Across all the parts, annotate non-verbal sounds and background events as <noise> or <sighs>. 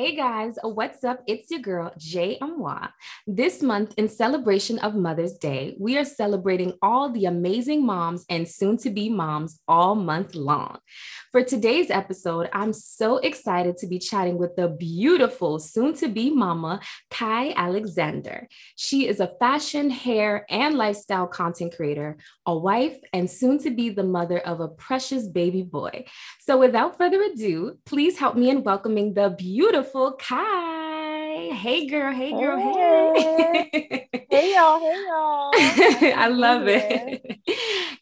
Hey guys, what's up? It's your girl, Jay Amwa. This month, in celebration of Mother's Day, we are celebrating all the amazing moms and soon to be moms all month long. For today's episode, I'm so excited to be chatting with the beautiful soon to be mama, Kai Alexander. She is a fashion, hair, and lifestyle content creator, a wife, and soon to be the mother of a precious baby boy. So, without further ado, please help me in welcoming the beautiful beautiful Kai. Hey, girl. Hey, girl. Hey. Hey, hey y'all. Hey, y'all. <laughs> I love it.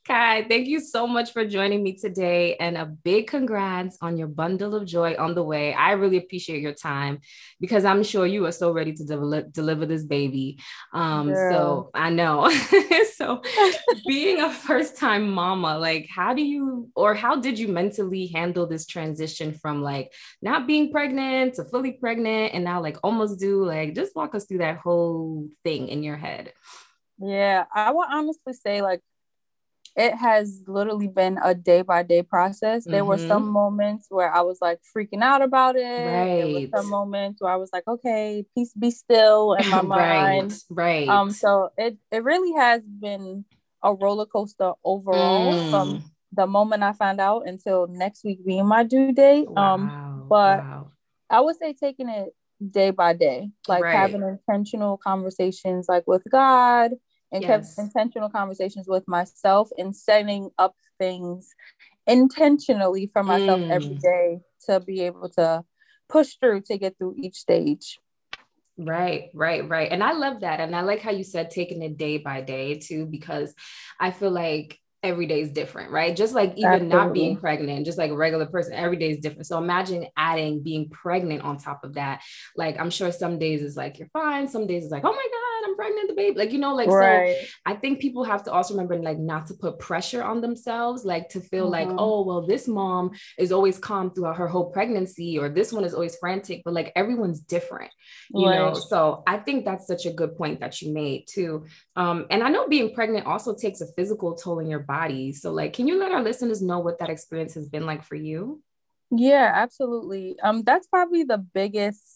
Kai, thank you so much for joining me today. And a big congrats on your bundle of joy on the way. I really appreciate your time because I'm sure you are so ready to de- deliver this baby. Um, so I know. <laughs> so being a first time mama, like how do you or how did you mentally handle this transition from like not being pregnant to fully pregnant and now like almost due? Like just walk us through that whole thing in your head. Yeah, I would honestly say like it has literally been a day by day process. There mm-hmm. were some moments where I was like freaking out about it. Right. There were some moments where I was like, okay, peace be still in my <laughs> mind. right. Right. Um, so it it really has been a roller coaster overall mm. from the moment I found out until next week being my due date. Um, wow. Um, but wow. I would say taking it day by day, like right. having intentional conversations like with God and yes. intentional conversations with myself and setting up things intentionally for myself mm. every day to be able to push through to get through each stage. Right, right, right. And I love that. And I like how you said taking it day by day too, because I feel like every day is different, right? Just like even Absolutely. not being pregnant, just like a regular person, every day is different. So imagine adding being pregnant on top of that. Like I'm sure some days is like you're fine, some days is like, oh my pregnant, the baby. Like, you know, like right. so I think people have to also remember like not to put pressure on themselves, like to feel mm-hmm. like, oh, well, this mom is always calm throughout her whole pregnancy, or this one is always frantic, but like everyone's different, you right. know. So I think that's such a good point that you made too. Um, and I know being pregnant also takes a physical toll in your body. So, like, can you let our listeners know what that experience has been like for you? Yeah, absolutely. Um, that's probably the biggest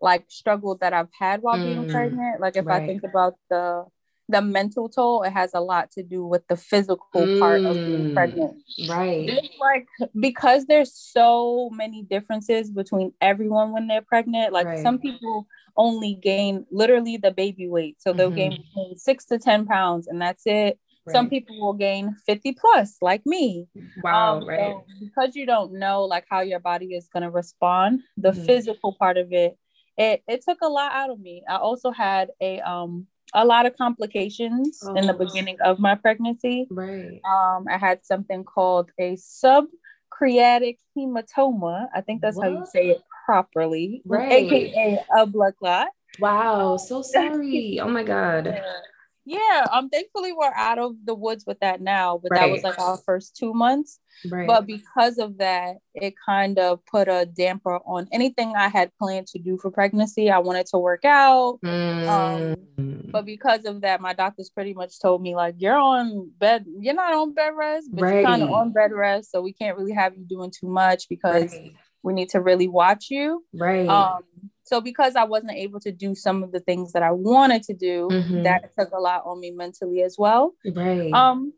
like struggle that I've had while mm, being pregnant. Like if right. I think about the the mental toll, it has a lot to do with the physical mm, part of being mm, pregnant. Right. It's like because there's so many differences between everyone when they're pregnant. Like right. some people only gain literally the baby weight. So they'll mm-hmm. gain between six to 10 pounds and that's it. Right. Some people will gain 50 plus, like me. Wow, um, right. So because you don't know like how your body is going to respond, the mm-hmm. physical part of it it it took a lot out of me. I also had a um a lot of complications oh. in the oh. beginning of my pregnancy. Right. Um, I had something called a subchorionic hematoma. I think that's what? how you say it properly. Right. AKA a blood clot. Wow, so <laughs> sorry. oh my god. Yeah um thankfully we're out of the woods with that now but right. that was like our first two months right. but because of that it kind of put a damper on anything i had planned to do for pregnancy i wanted to work out mm. um, but because of that my doctors pretty much told me like you're on bed you're not on bed rest but right. you're kind of on bed rest so we can't really have you doing too much because we need to really watch you right um so because I wasn't able to do some of the things that I wanted to do, mm-hmm. that took a lot on me mentally as well. Right. Um,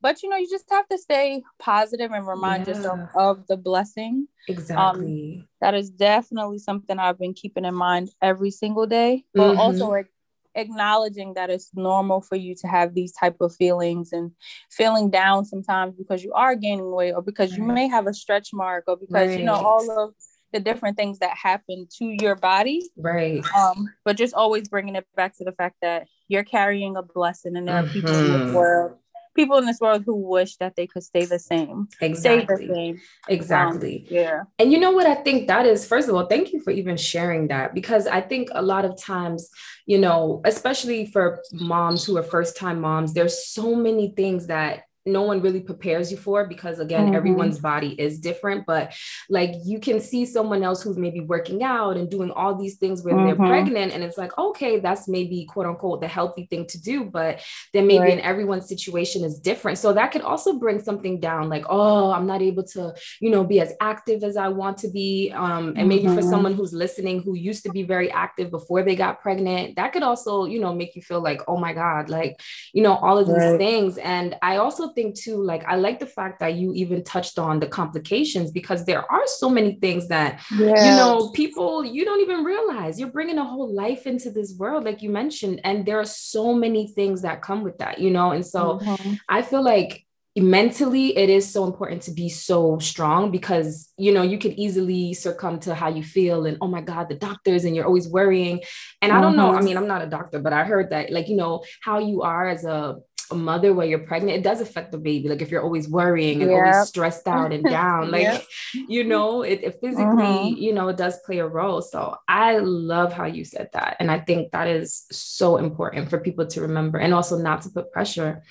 but you know, you just have to stay positive and remind yeah. yourself of the blessing. Exactly. Um, that is definitely something I've been keeping in mind every single day, but mm-hmm. also like acknowledging that it's normal for you to have these type of feelings and feeling down sometimes because you are gaining weight or because right. you may have a stretch mark or because right. you know all of the different things that happen to your body. Right. Um, but just always bringing it back to the fact that you're carrying a blessing and there are mm-hmm. people in this mm-hmm. world people in this world who wish that they could stay the same. Exactly. Stay the same. Exactly. Um, yeah. And you know what I think that is, first of all, thank you for even sharing that because I think a lot of times, you know, especially for moms who are first time moms, there's so many things that no one really prepares you for because again mm-hmm. everyone's body is different but like you can see someone else who's maybe working out and doing all these things when mm-hmm. they're pregnant and it's like okay that's maybe quote unquote the healthy thing to do but then maybe right. in everyone's situation is different so that could also bring something down like oh i'm not able to you know be as active as i want to be um and maybe mm-hmm. for someone who's listening who used to be very active before they got pregnant that could also you know make you feel like oh my god like you know all of these right. things and i also think too, like I like the fact that you even touched on the complications because there are so many things that yes. you know people you don't even realize you're bringing a whole life into this world, like you mentioned, and there are so many things that come with that, you know. And so mm-hmm. I feel like mentally it is so important to be so strong because you know you could easily succumb to how you feel and oh my god the doctors and you're always worrying and i don't know i mm-hmm. mean i'm not a doctor but i heard that like you know how you are as a mother where you're pregnant, it does affect the baby. Like if you're always worrying and yep. always stressed out and <laughs> down, like yep. <laughs> you know, it, it physically, mm-hmm. you know, it does play a role. So I love how you said that. And I think that is so important for people to remember and also not to put pressure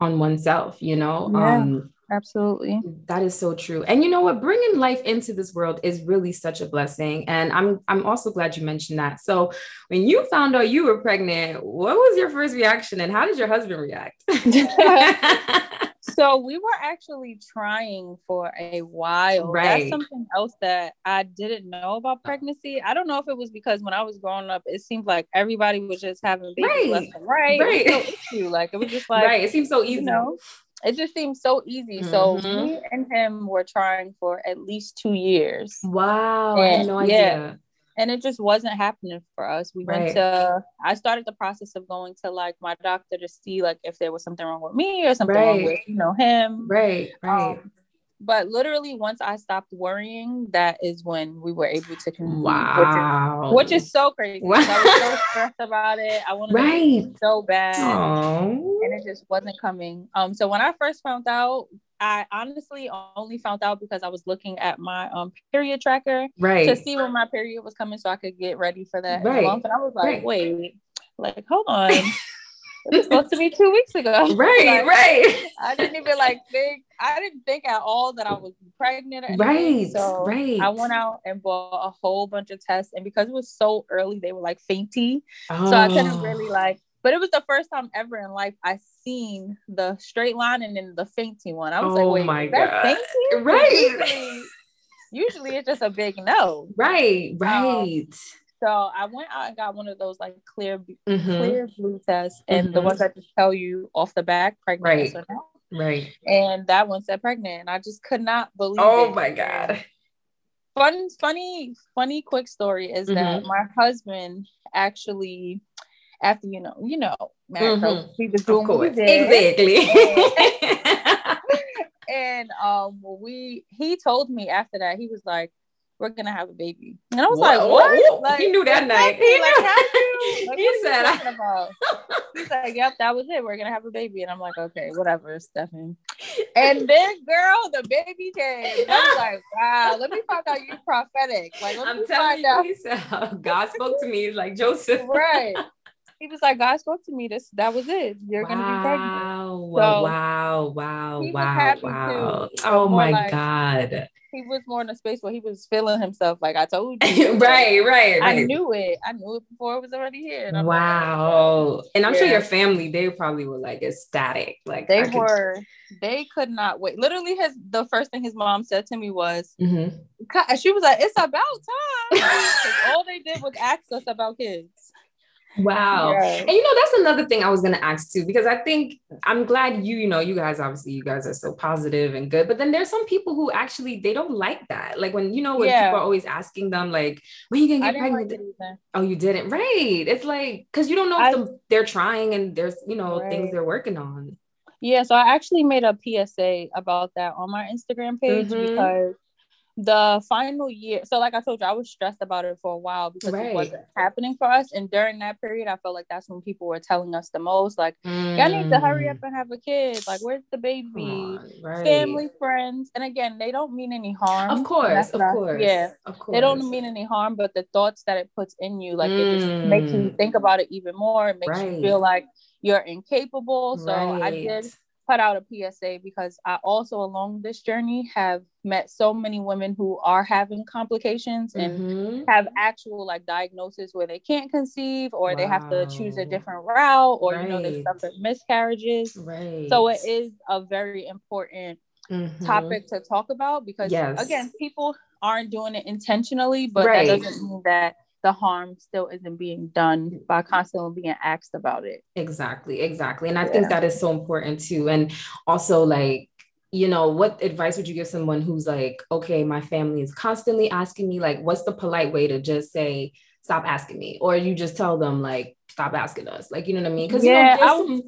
on oneself, you know. Yeah. Um absolutely. That is so true. And you know what? Bringing life into this world is really such a blessing. And i'm i'm also glad you mentioned that. So when you found out you were pregnant what was your first reaction and how did your husband react? <laughs> So we were actually trying for a while. Right. that's something else that i didn't know about pregnancy. I don't know if it was because when i was growing up it seemed like everybody was just having babies right. left and right. Right. no issue. like it was just <laughs> like right it seems so easy. you know it just seems so easy. Mm-hmm. So me and him were trying for at least two years. Wow, and, I had no idea. Yeah, and it just wasn't happening for us. We right. went to. I started the process of going to like my doctor to see like if there was something wrong with me or something right. wrong with you know him. Right, right. Um, but literally once I stopped worrying, that is when we were able to conceive. Wow. Which is, which is so crazy. Wow. I was so stressed about it. I wanted right. to so bad. Aww. And it just wasn't coming. Um, so when I first found out, I honestly only found out because I was looking at my um period tracker right to see when my period was coming so I could get ready for that right. And I was like, right. wait, like hold on. <laughs> it was supposed to be two weeks ago. <laughs> Right, like, right. I didn't even like think I didn't think at all that I was pregnant. right, so right. I went out and bought a whole bunch of tests, and because it was so early, they were like fainty, oh. so I couldn't oh. really like. But it was the first time ever in life I seen the straight line and then the fainty one. I was oh like, wait, my god, fainty? <laughs> right? Usually, usually, it's just a big no. Right, right. Um, so I went out and got one of those like clear, mm-hmm. clear blue tests, and mm-hmm. the ones that just tell you off the back pregnant right. Right. And that one said pregnant, and I just could not believe. Oh it. my god. Fun, funny, funny, quick story is mm-hmm. that my husband actually, after you know, you know, mm-hmm. he was doing what Exactly. <laughs> <laughs> and um, we he told me after that he was like we're gonna have a baby. And I was what? like, what? Like, he knew that night. He like, knew. <laughs> Like, he said, I... about? He's <laughs> like, yep, that was it. We're gonna have a baby. And I'm like, okay, whatever, Stefan. And then, girl, the baby came. I was like, wow, let me find out you're prophetic. Like, let I'm me telling you, out. he said, <laughs> God spoke to me like Joseph. right. He was like, God spoke to me. This that was it. You're wow. gonna be pregnant. So wow, wow, wow, wow. Oh my like, God he was more in a space where he was feeling himself. Like I told <laughs> you, right, right, right. I knew it. I knew it before it was already here. And wow. Like, and I'm yeah. sure your family, they probably were like ecstatic. Like they were, they could not wait. Literally, his the first thing his mom said to me was, mm-hmm. she was like, "It's about time." <laughs> all they did was ask us about kids. Wow. And you know, that's another thing I was going to ask too, because I think I'm glad you, you know, you guys obviously, you guys are so positive and good. But then there's some people who actually, they don't like that. Like when, you know, when yeah. people are always asking them, like, when are you going to get pregnant? Like oh, you didn't? Right. It's like, because you don't know I, the, they're trying and there's, you know, right. things they're working on. Yeah. So I actually made a PSA about that on my Instagram page mm-hmm. because the final year so like i told you i was stressed about it for a while because right. it wasn't happening for us and during that period i felt like that's when people were telling us the most like mm. y'all need to hurry up mm. and have a kid like where's the baby right. family friends and again they don't mean any harm of course of not, course yeah of course they don't mean any harm but the thoughts that it puts in you like mm. it just makes you mm. think about it even more it makes right. you feel like you're incapable so i did put out a PSA because I also along this journey have met so many women who are having complications and mm-hmm. have actual like diagnosis where they can't conceive or wow. they have to choose a different route or right. you know they suffer miscarriages. Right. So it is a very important mm-hmm. topic to talk about because yes. again people aren't doing it intentionally, but right. that doesn't mean that the harm still isn't being done by mm-hmm. constantly being asked about it. Exactly, exactly. And I yeah. think that is so important too. And also, like, you know, what advice would you give someone who's like, okay, my family is constantly asking me, like, what's the polite way to just say, stop asking me? Or you just tell them, like, stop asking us? Like, you know what I mean? Because, yeah, you know,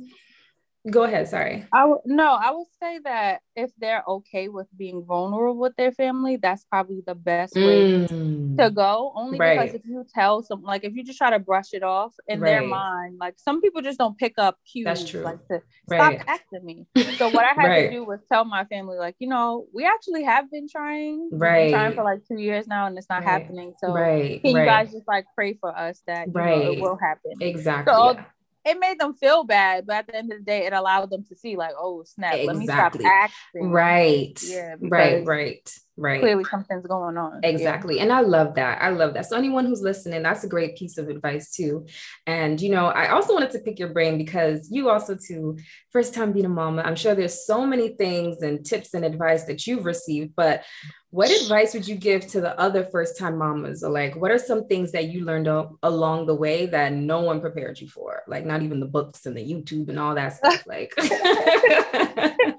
go ahead sorry i w- no i would say that if they're okay with being vulnerable with their family that's probably the best way mm. to go only right. because if you tell some like if you just try to brush it off in right. their mind like some people just don't pick up cues that's true. like to right. stop asking me so what i <laughs> had to do was tell my family like you know we actually have been trying right been trying for like two years now and it's not happening so right. can you guys just like pray for us that you right. know, it will happen exactly so, yeah it made them feel bad, but at the end of the day, it allowed them to see like, oh snap, exactly. let me stop acting. Right. Yeah. Right. Right. Right. Clearly something's going on. Exactly. Yeah. And I love that. I love that. So anyone who's listening, that's a great piece of advice too. And you know, I also wanted to pick your brain because you also too, first time being a mama, I'm sure there's so many things and tips and advice that you've received, but what advice would you give to the other first time mamas or like what are some things that you learned along the way that no one prepared you for like not even the books and the youtube and all that stuff like <laughs> <laughs>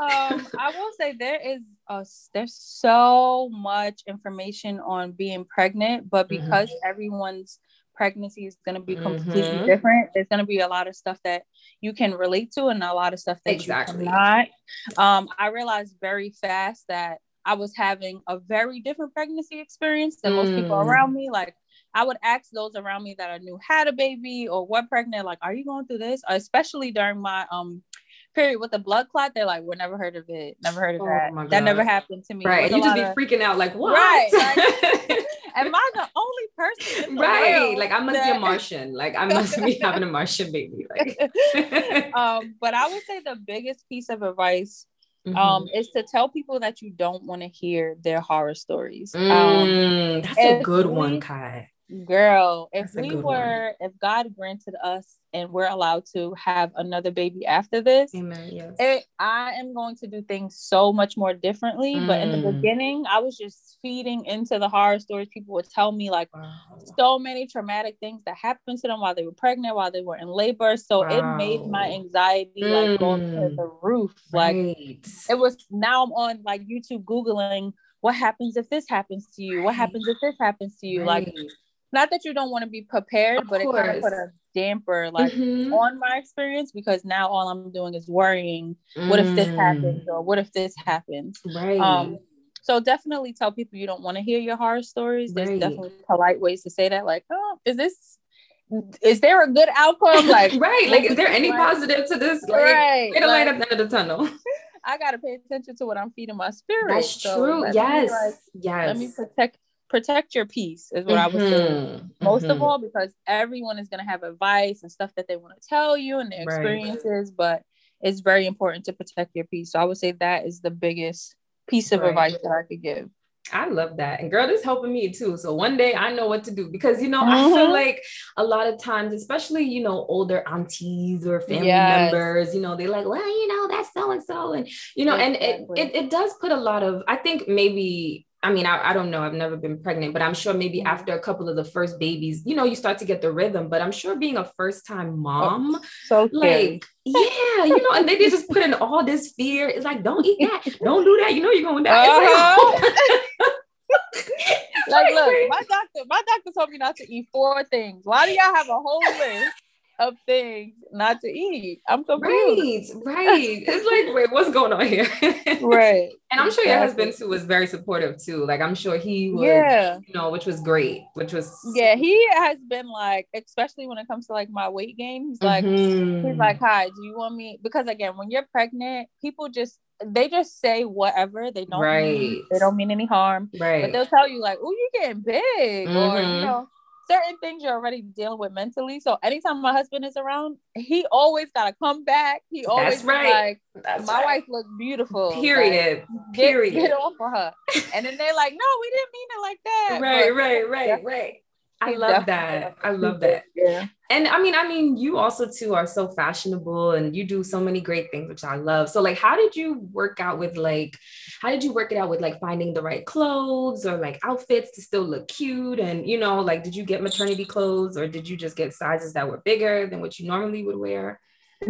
um, <laughs> i will say there is a, there's so much information on being pregnant but mm-hmm. because mm-hmm. everyone's pregnancy is going to be completely mm-hmm. different. There's going to be a lot of stuff that you can relate to and a lot of stuff that exactly. you cannot. Um, I realized very fast that I was having a very different pregnancy experience than mm. most people mm. around me. Like I would ask those around me that I knew had a baby or were pregnant, like, are you going through this? Especially during my um period with the blood clot, they're like, we never heard of it, never heard of oh that. That never happened to me. Right. You just be of... freaking out, like, what? Right. Like, <laughs> am I the only person? right. Like I must that... be a Martian. Like I <laughs> must be having a Martian baby. Like <laughs> um, but I would say the biggest piece of advice Mm-hmm. um is to tell people that you don't want to hear their horror stories um, mm, um that's a good we, one kai Girl, if we were, one. if God granted us and we're allowed to have another baby after this, Amen, yes. it, I am going to do things so much more differently. Mm. But in the mm. beginning, I was just feeding into the horror stories. People would tell me like wow. so many traumatic things that happened to them while they were pregnant, while they were in labor. So wow. it made my anxiety mm. like go to mm. the roof. Like right. it was now I'm on like YouTube Googling what happens if this happens to you? What happens if this happens to you? Right. Like not that you don't want to be prepared, of but course. it kind of put a damper like mm-hmm. on my experience because now all I'm doing is worrying. Mm. What if this happens or what if this happens? Right. Um, so definitely tell people you don't want to hear your horror stories. There's right. definitely polite ways to say that, like, oh, is this is there a good outcome? <laughs> Like right, like is there any positive to this? Like, right, a light at the end of the tunnel. <laughs> I gotta pay attention to what I'm feeding my spirit. That's so true. Yes. Like, yes. Let me protect protect your peace is what mm-hmm. I would say. Mm-hmm. Most mm-hmm. of all, because everyone is going to have advice and stuff that they want to tell you and their experiences, right. but it's very important to protect your peace. So I would say that is the biggest piece of right. advice that I could give. I love that. And girl, this helping me too. So one day I know what to do because you know, mm-hmm. I feel mm-hmm. like a lot of times, especially, you know, older aunties or family yes. members, you know, they're like, well, you know, that's so and so. And you know, exactly. and it, it it does put a lot of, I think maybe I mean, I, I don't know. I've never been pregnant, but I'm sure maybe mm-hmm. after a couple of the first babies, you know, you start to get the rhythm. But I'm sure being a first time oh, mom, oh, so like, yeah, you know, and they just put in all this fear. It's like, don't eat that, <laughs> don't do that. You know, you're going to die. Uh-huh. <laughs> like, look, my doctor, my doctor told me not to eat four things. Why do y'all have a whole list? Of things not to eat. I'm confused. Right, right. It's like, wait, what's going on here? <laughs> right. And I'm sure your husband too was very supportive too. Like I'm sure he was, yeah. you know, which was great, which was yeah, he has been like, especially when it comes to like my weight gain, he's like, mm-hmm. he's like, hi, do you want me? Because again, when you're pregnant, people just they just say whatever. They don't right. mean, they don't mean any harm. Right. But they'll tell you like, oh, you're getting big, mm-hmm. or you mm-hmm. know certain things you're already dealing with mentally. So anytime my husband is around, he always gotta come back. He always That's right. like, That's my right. wife looks beautiful. Period. Like, Period. Get, get <laughs> off for her. And then they're like, no, we didn't mean it like that. Right, but, right, right, yeah. right. I love that. I love that. Yeah. And I mean, I mean, you also too are so fashionable and you do so many great things, which I love. So like how did you work out with like how did you work it out with like finding the right clothes or like outfits to still look cute? And you know, like did you get maternity clothes or did you just get sizes that were bigger than what you normally would wear?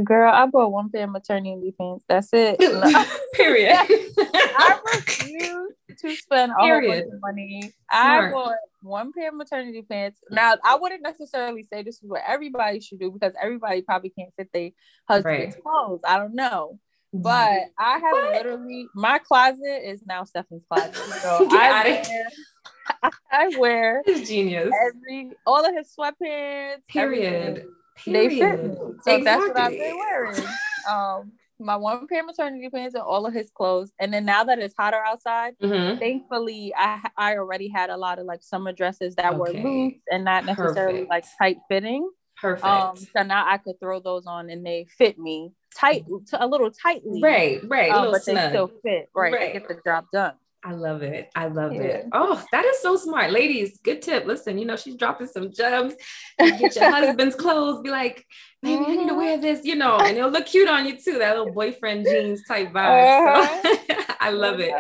Girl, I bought one pair of maternity pants. That's it. <laughs> Period. <laughs> I refuse to spend all of money. Smart. I bought one pair of maternity pants. Now, I wouldn't necessarily say this is what everybody should do because everybody probably can't fit their husband's right. clothes. I don't know. But I have what? literally my closet is now Stephanie's closet. <laughs> So <laughs> I wear, I wear his genius every all of his sweatpants. Period. Period. They fit me. So exactly. that's what I've been wearing. <laughs> Um, my one pair of maternity pants and all of his clothes. And then now that it's hotter outside, mm-hmm. thankfully I I already had a lot of like summer dresses that okay. were loose and not necessarily Perfect. like tight fitting. Perfect. Um, so now I could throw those on and they fit me tight, a little tightly. Right, right. Um, but snug. they still fit. Right, right. get the job done. I love it. I love yeah. it. Oh, that is so smart. Ladies, good tip. Listen, you know, she's dropping some gems. get your <laughs> husband's clothes, be like, maybe mm-hmm. I need to wear this, you know, and it'll look cute on you too. That little boyfriend jeans type vibe. Uh-huh. <laughs> So I love it.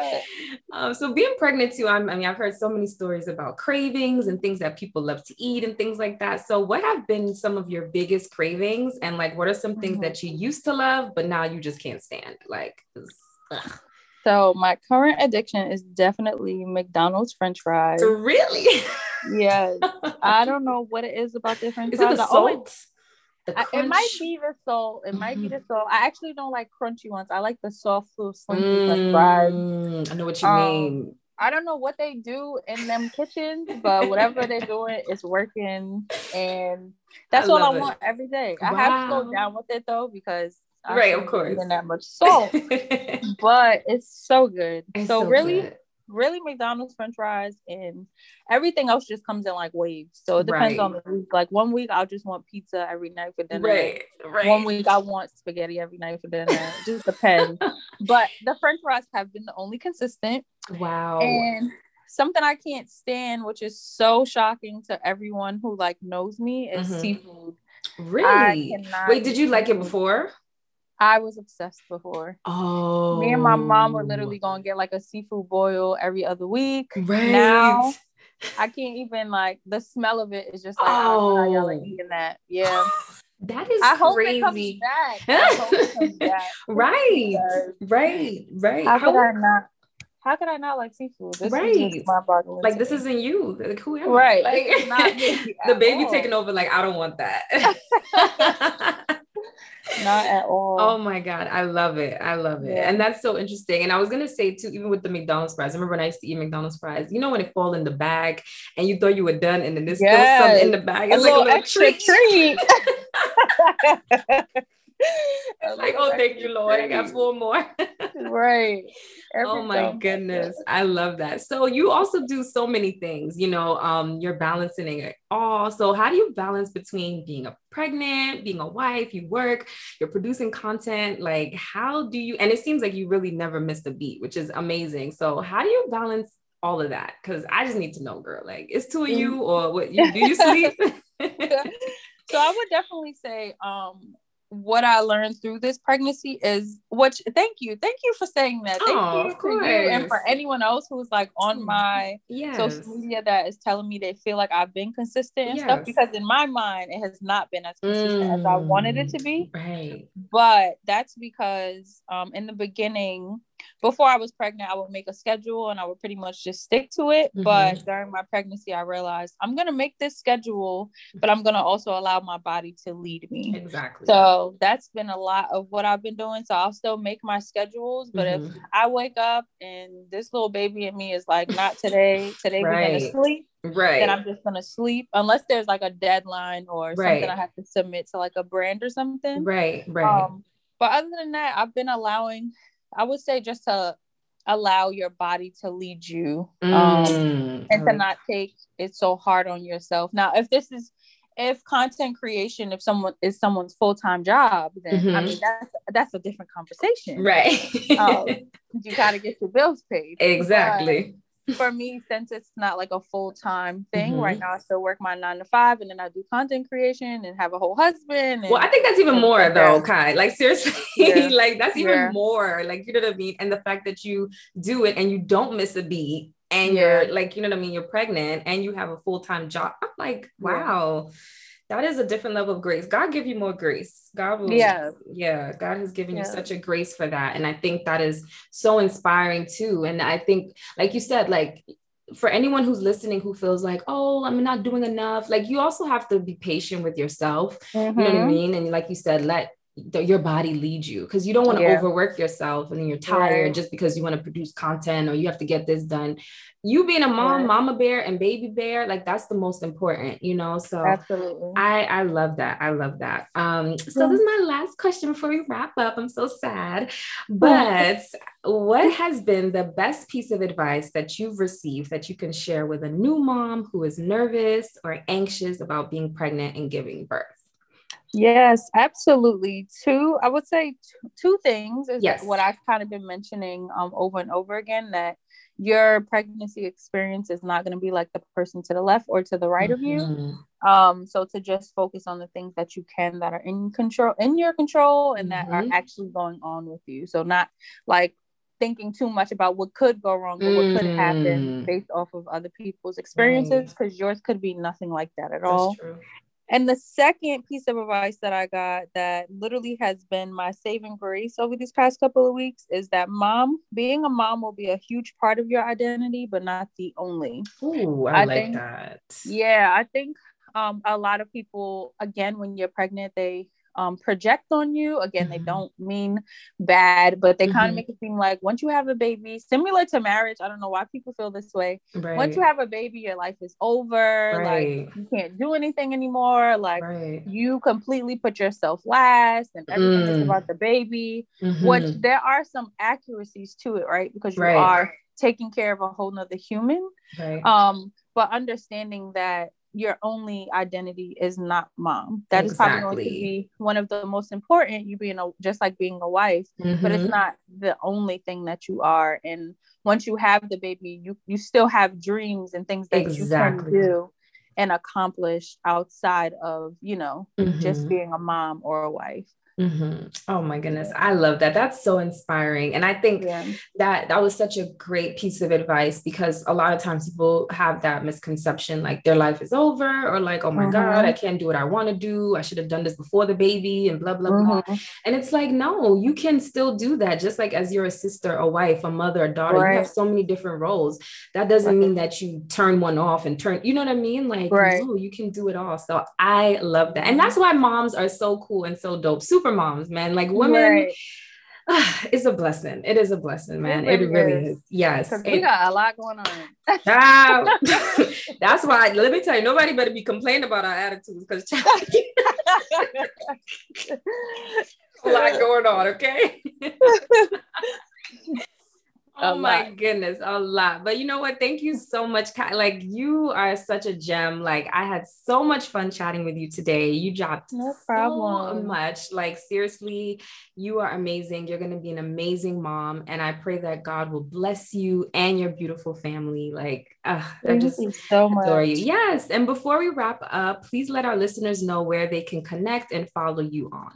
Um, so being pregnant too, I'm, I mean, I've heard so many stories about cravings and things that people love to eat and things like that. So what have been some of your biggest cravings and like, what are some things mm-hmm. that you used to love, but now you just can't stand? Like, ugh. So my current addiction is definitely McDonald's French fries. Really? Yes. <laughs> I don't know what it is about the French is fries. It the salt? I, it might be the salt. It might mm-hmm. be the salt. I actually don't like crunchy ones. I like the soft, little slinky mm, French fries. I know what you um, mean. I don't know what they do in them kitchens, but whatever they're doing is working, and <laughs> that's I all I it. want every day. Wow. I have to go down with it though because I right, of course, even that much <laughs> salt, but it's so good. It's so, so, really, good. really, McDonald's French fries and everything else just comes in like waves. So it depends right. on the week. Like one week, I'll just want pizza every night for dinner. Right, right. One week, I want spaghetti every night for dinner. It just depends. <laughs> but the French fries have been the only consistent. Wow. And something I can't stand, which is so shocking to everyone who like knows me, is mm-hmm. seafood. Really? Wait, did you like it before? I was obsessed before. Oh. Me and my mom were literally oh. going to get like a seafood boil every other week. Right. Now I can't even like the smell of it is just like oh, oh y'all are oh. eating that. Yeah. <sighs> That is I crazy. <laughs> Hope it comes back. right. Right. Right. How, how could I not? How could I not like seafood? This right. like this isn't you. Like who am I? right. Like, <laughs> the baby all. taking over. Like I don't want that. <laughs> Not at all. Oh my God. I love it. I love it. Yeah. And that's so interesting. And I was going to say, too, even with the McDonald's fries, I remember when I used to eat McDonald's fries, you know, when it fall in the bag and you thought you were done and then there's yes. still some in the bag. It's a like a little extra treat. treat. <laughs> <laughs> <laughs> like, oh, thank you, Lord. I got four more. <laughs> right. oh my goodness. I love that. So you also do so many things, you know, um, you're balancing it all. So how do you balance between being a pregnant, being a wife, you work, you're producing content? Like, how do you, and it seems like you really never missed a beat, which is amazing. So how do you balance all of that? Cause I just need to know, girl, like it's two of you mm. or what you do you sleep? <laughs> so I would definitely say um what I learned through this pregnancy is which thank you. Thank you for saying that. Thank oh, you for you and for anyone else who's like on my yes. social media that is telling me they feel like I've been consistent and yes. stuff because in my mind it has not been as consistent mm, as I wanted it to be. Mm, right. But that's because um in the beginning before I was pregnant, I would make a schedule and I would pretty much just stick to it. Mm-hmm. But during my pregnancy, I realized I'm gonna make this schedule, but I'm gonna also allow my body to lead me. Exactly. So that's been a lot of what I've been doing. So I'll still make my schedules, but mm-hmm. if I wake up and this little baby in me is like, not today, today right. we're gonna sleep. Right. Then I'm just gonna sleep unless there's like a deadline or right. something I have to submit to like a brand or something. Right, right. Um, but other than that, I've been allowing I would say just to allow your body to lead you um, mm, and to not take it so hard on yourself. Now, if this is if content creation, if someone is someone's full time job, then mm-hmm. I mean that's that's a different conversation, right? um, <laughs> you got to get your bills paid. Exactly. For me, since it's not like a full time thing mm-hmm. right now, I still work my nine to five, and then I do content creation and have a whole husband. well, I think that's even more though, Kai. Like seriously, yeah. <laughs> like that's even yeah. more. Like you know what I mean. And the fact that you do it and you don't miss a beat and yeah. you're like, you know what I mean, you're pregnant and you have a full-time job. I'm like, wow. That is a different level of grace. God give you more grace. God will, yeah, yeah. God has given yeah. you such a grace for that, and I think that is so inspiring too. And I think, like you said, like for anyone who's listening who feels like, oh, I'm not doing enough, like you also have to be patient with yourself. Mm-hmm. You know what I mm-hmm. mean? And like you said, let the, your body lead you because you don't want to yeah. overwork yourself and then you're tired right. just because you want to produce content or you have to get this done. You being a mom, right. mama bear, and baby bear, like that's the most important, you know. So absolutely, I I love that. I love that. Um, so this is my last question before we wrap up. I'm so sad, <laughs> but what has been the best piece of advice that you've received that you can share with a new mom who is nervous or anxious about being pregnant and giving birth? Yes, absolutely. Two, I would say two, two things is yes. what I've kind of been mentioning um, over and over again that your pregnancy experience is not going to be like the person to the left or to the right mm-hmm. of you. Mm-hmm. Um, so to just focus on the things that you can that are in control, in your control, and mm-hmm. that are mm-hmm. actually going on with you. So not like thinking too much about what could go wrong or what could happen mm. based off of other people's experiences because right. yours could be nothing like that at That's all. True. And the second piece of advice that I got that literally has been my saving grace over these past couple of weeks is that mom, being a mom will be a huge part of your identity, but not the only. Ooh, I, I like think, that. Yeah, I think um, a lot of people, again, when you're pregnant, they um, project on you. Again, mm-hmm. they don't mean bad, but they mm-hmm. kind of make it seem like once you have a baby, similar to marriage, I don't know why people feel this way. Right. Once you have a baby, your life is over. Right. Like you can't do anything anymore. Like right. you completely put yourself last and everything mm. is about the baby. Mm-hmm. Which there are some accuracies to it, right? Because you are taking care of a whole nother human. Right. Um, but understanding that your only identity is not mom. That exactly. is probably going to be one of the most important. You being a just like being a wife, mm-hmm. but it's mm-hmm. not the only thing that you are. And once you have the baby, you you still have dreams and things that exactly. you can do and accomplish outside of you know mm-hmm. just being a mom or a wife. Mm-hmm. Oh my goodness. I love that. That's so inspiring. And I think yeah. that that was such a great piece of advice because a lot of times people have that misconception like their life is over or like, oh my mm-hmm. God, I can't do what I want to do. I should have done this before the baby and blah, blah, mm-hmm. blah. And it's like, no, you can still do that. Just like as you're a sister, a wife, a mother, a daughter, right. you have so many different roles. That doesn't right. mean that you turn one off and turn, you know what I mean? Like, right. no, you can do it all. So I love that. And that's why moms are so cool and so dope. Super super moms, man. Like women. Right. <sighs> it's a blessing. It is a blessing, man. It really, it really is. is. Yes. We got a lot going on. <laughs> <laughs> that's why let me tell you, nobody better be complaining about our attitudes because <laughs> a lot going on, okay? Oh my goodness a lot. But you know what? Thank you so much like you are such a gem. Like i had so much fun chatting with you today. You dropped no problem. so much. Like seriously you are amazing. You're going to be an amazing mom and i pray that god will bless you and your beautiful family. Like uh, i just so adore you. yes and before we wrap up please let our listeners know where they can connect and follow you on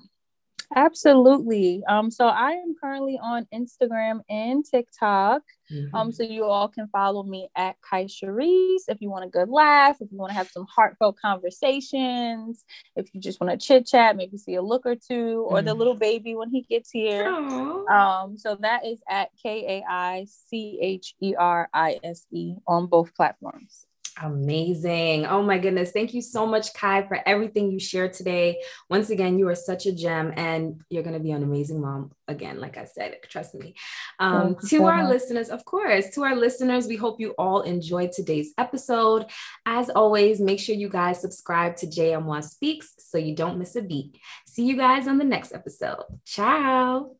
Absolutely. Um, so I am currently on Instagram and TikTok. Mm-hmm. Um, so you all can follow me at Kai Cherise if you want a good laugh, if you want to have some heartfelt conversations, if you just want to chit chat, maybe see a look or two, or mm-hmm. the little baby when he gets here. Aww. Um, so that is at K A I C H E R I S E on both platforms. Amazing. Oh my goodness. Thank you so much, Kai, for everything you shared today. Once again, you are such a gem and you're going to be an amazing mom. Again, like I said, trust me. Um, to our much. listeners, of course, to our listeners, we hope you all enjoyed today's episode. As always, make sure you guys subscribe to JM1 Speaks so you don't miss a beat. See you guys on the next episode. Ciao.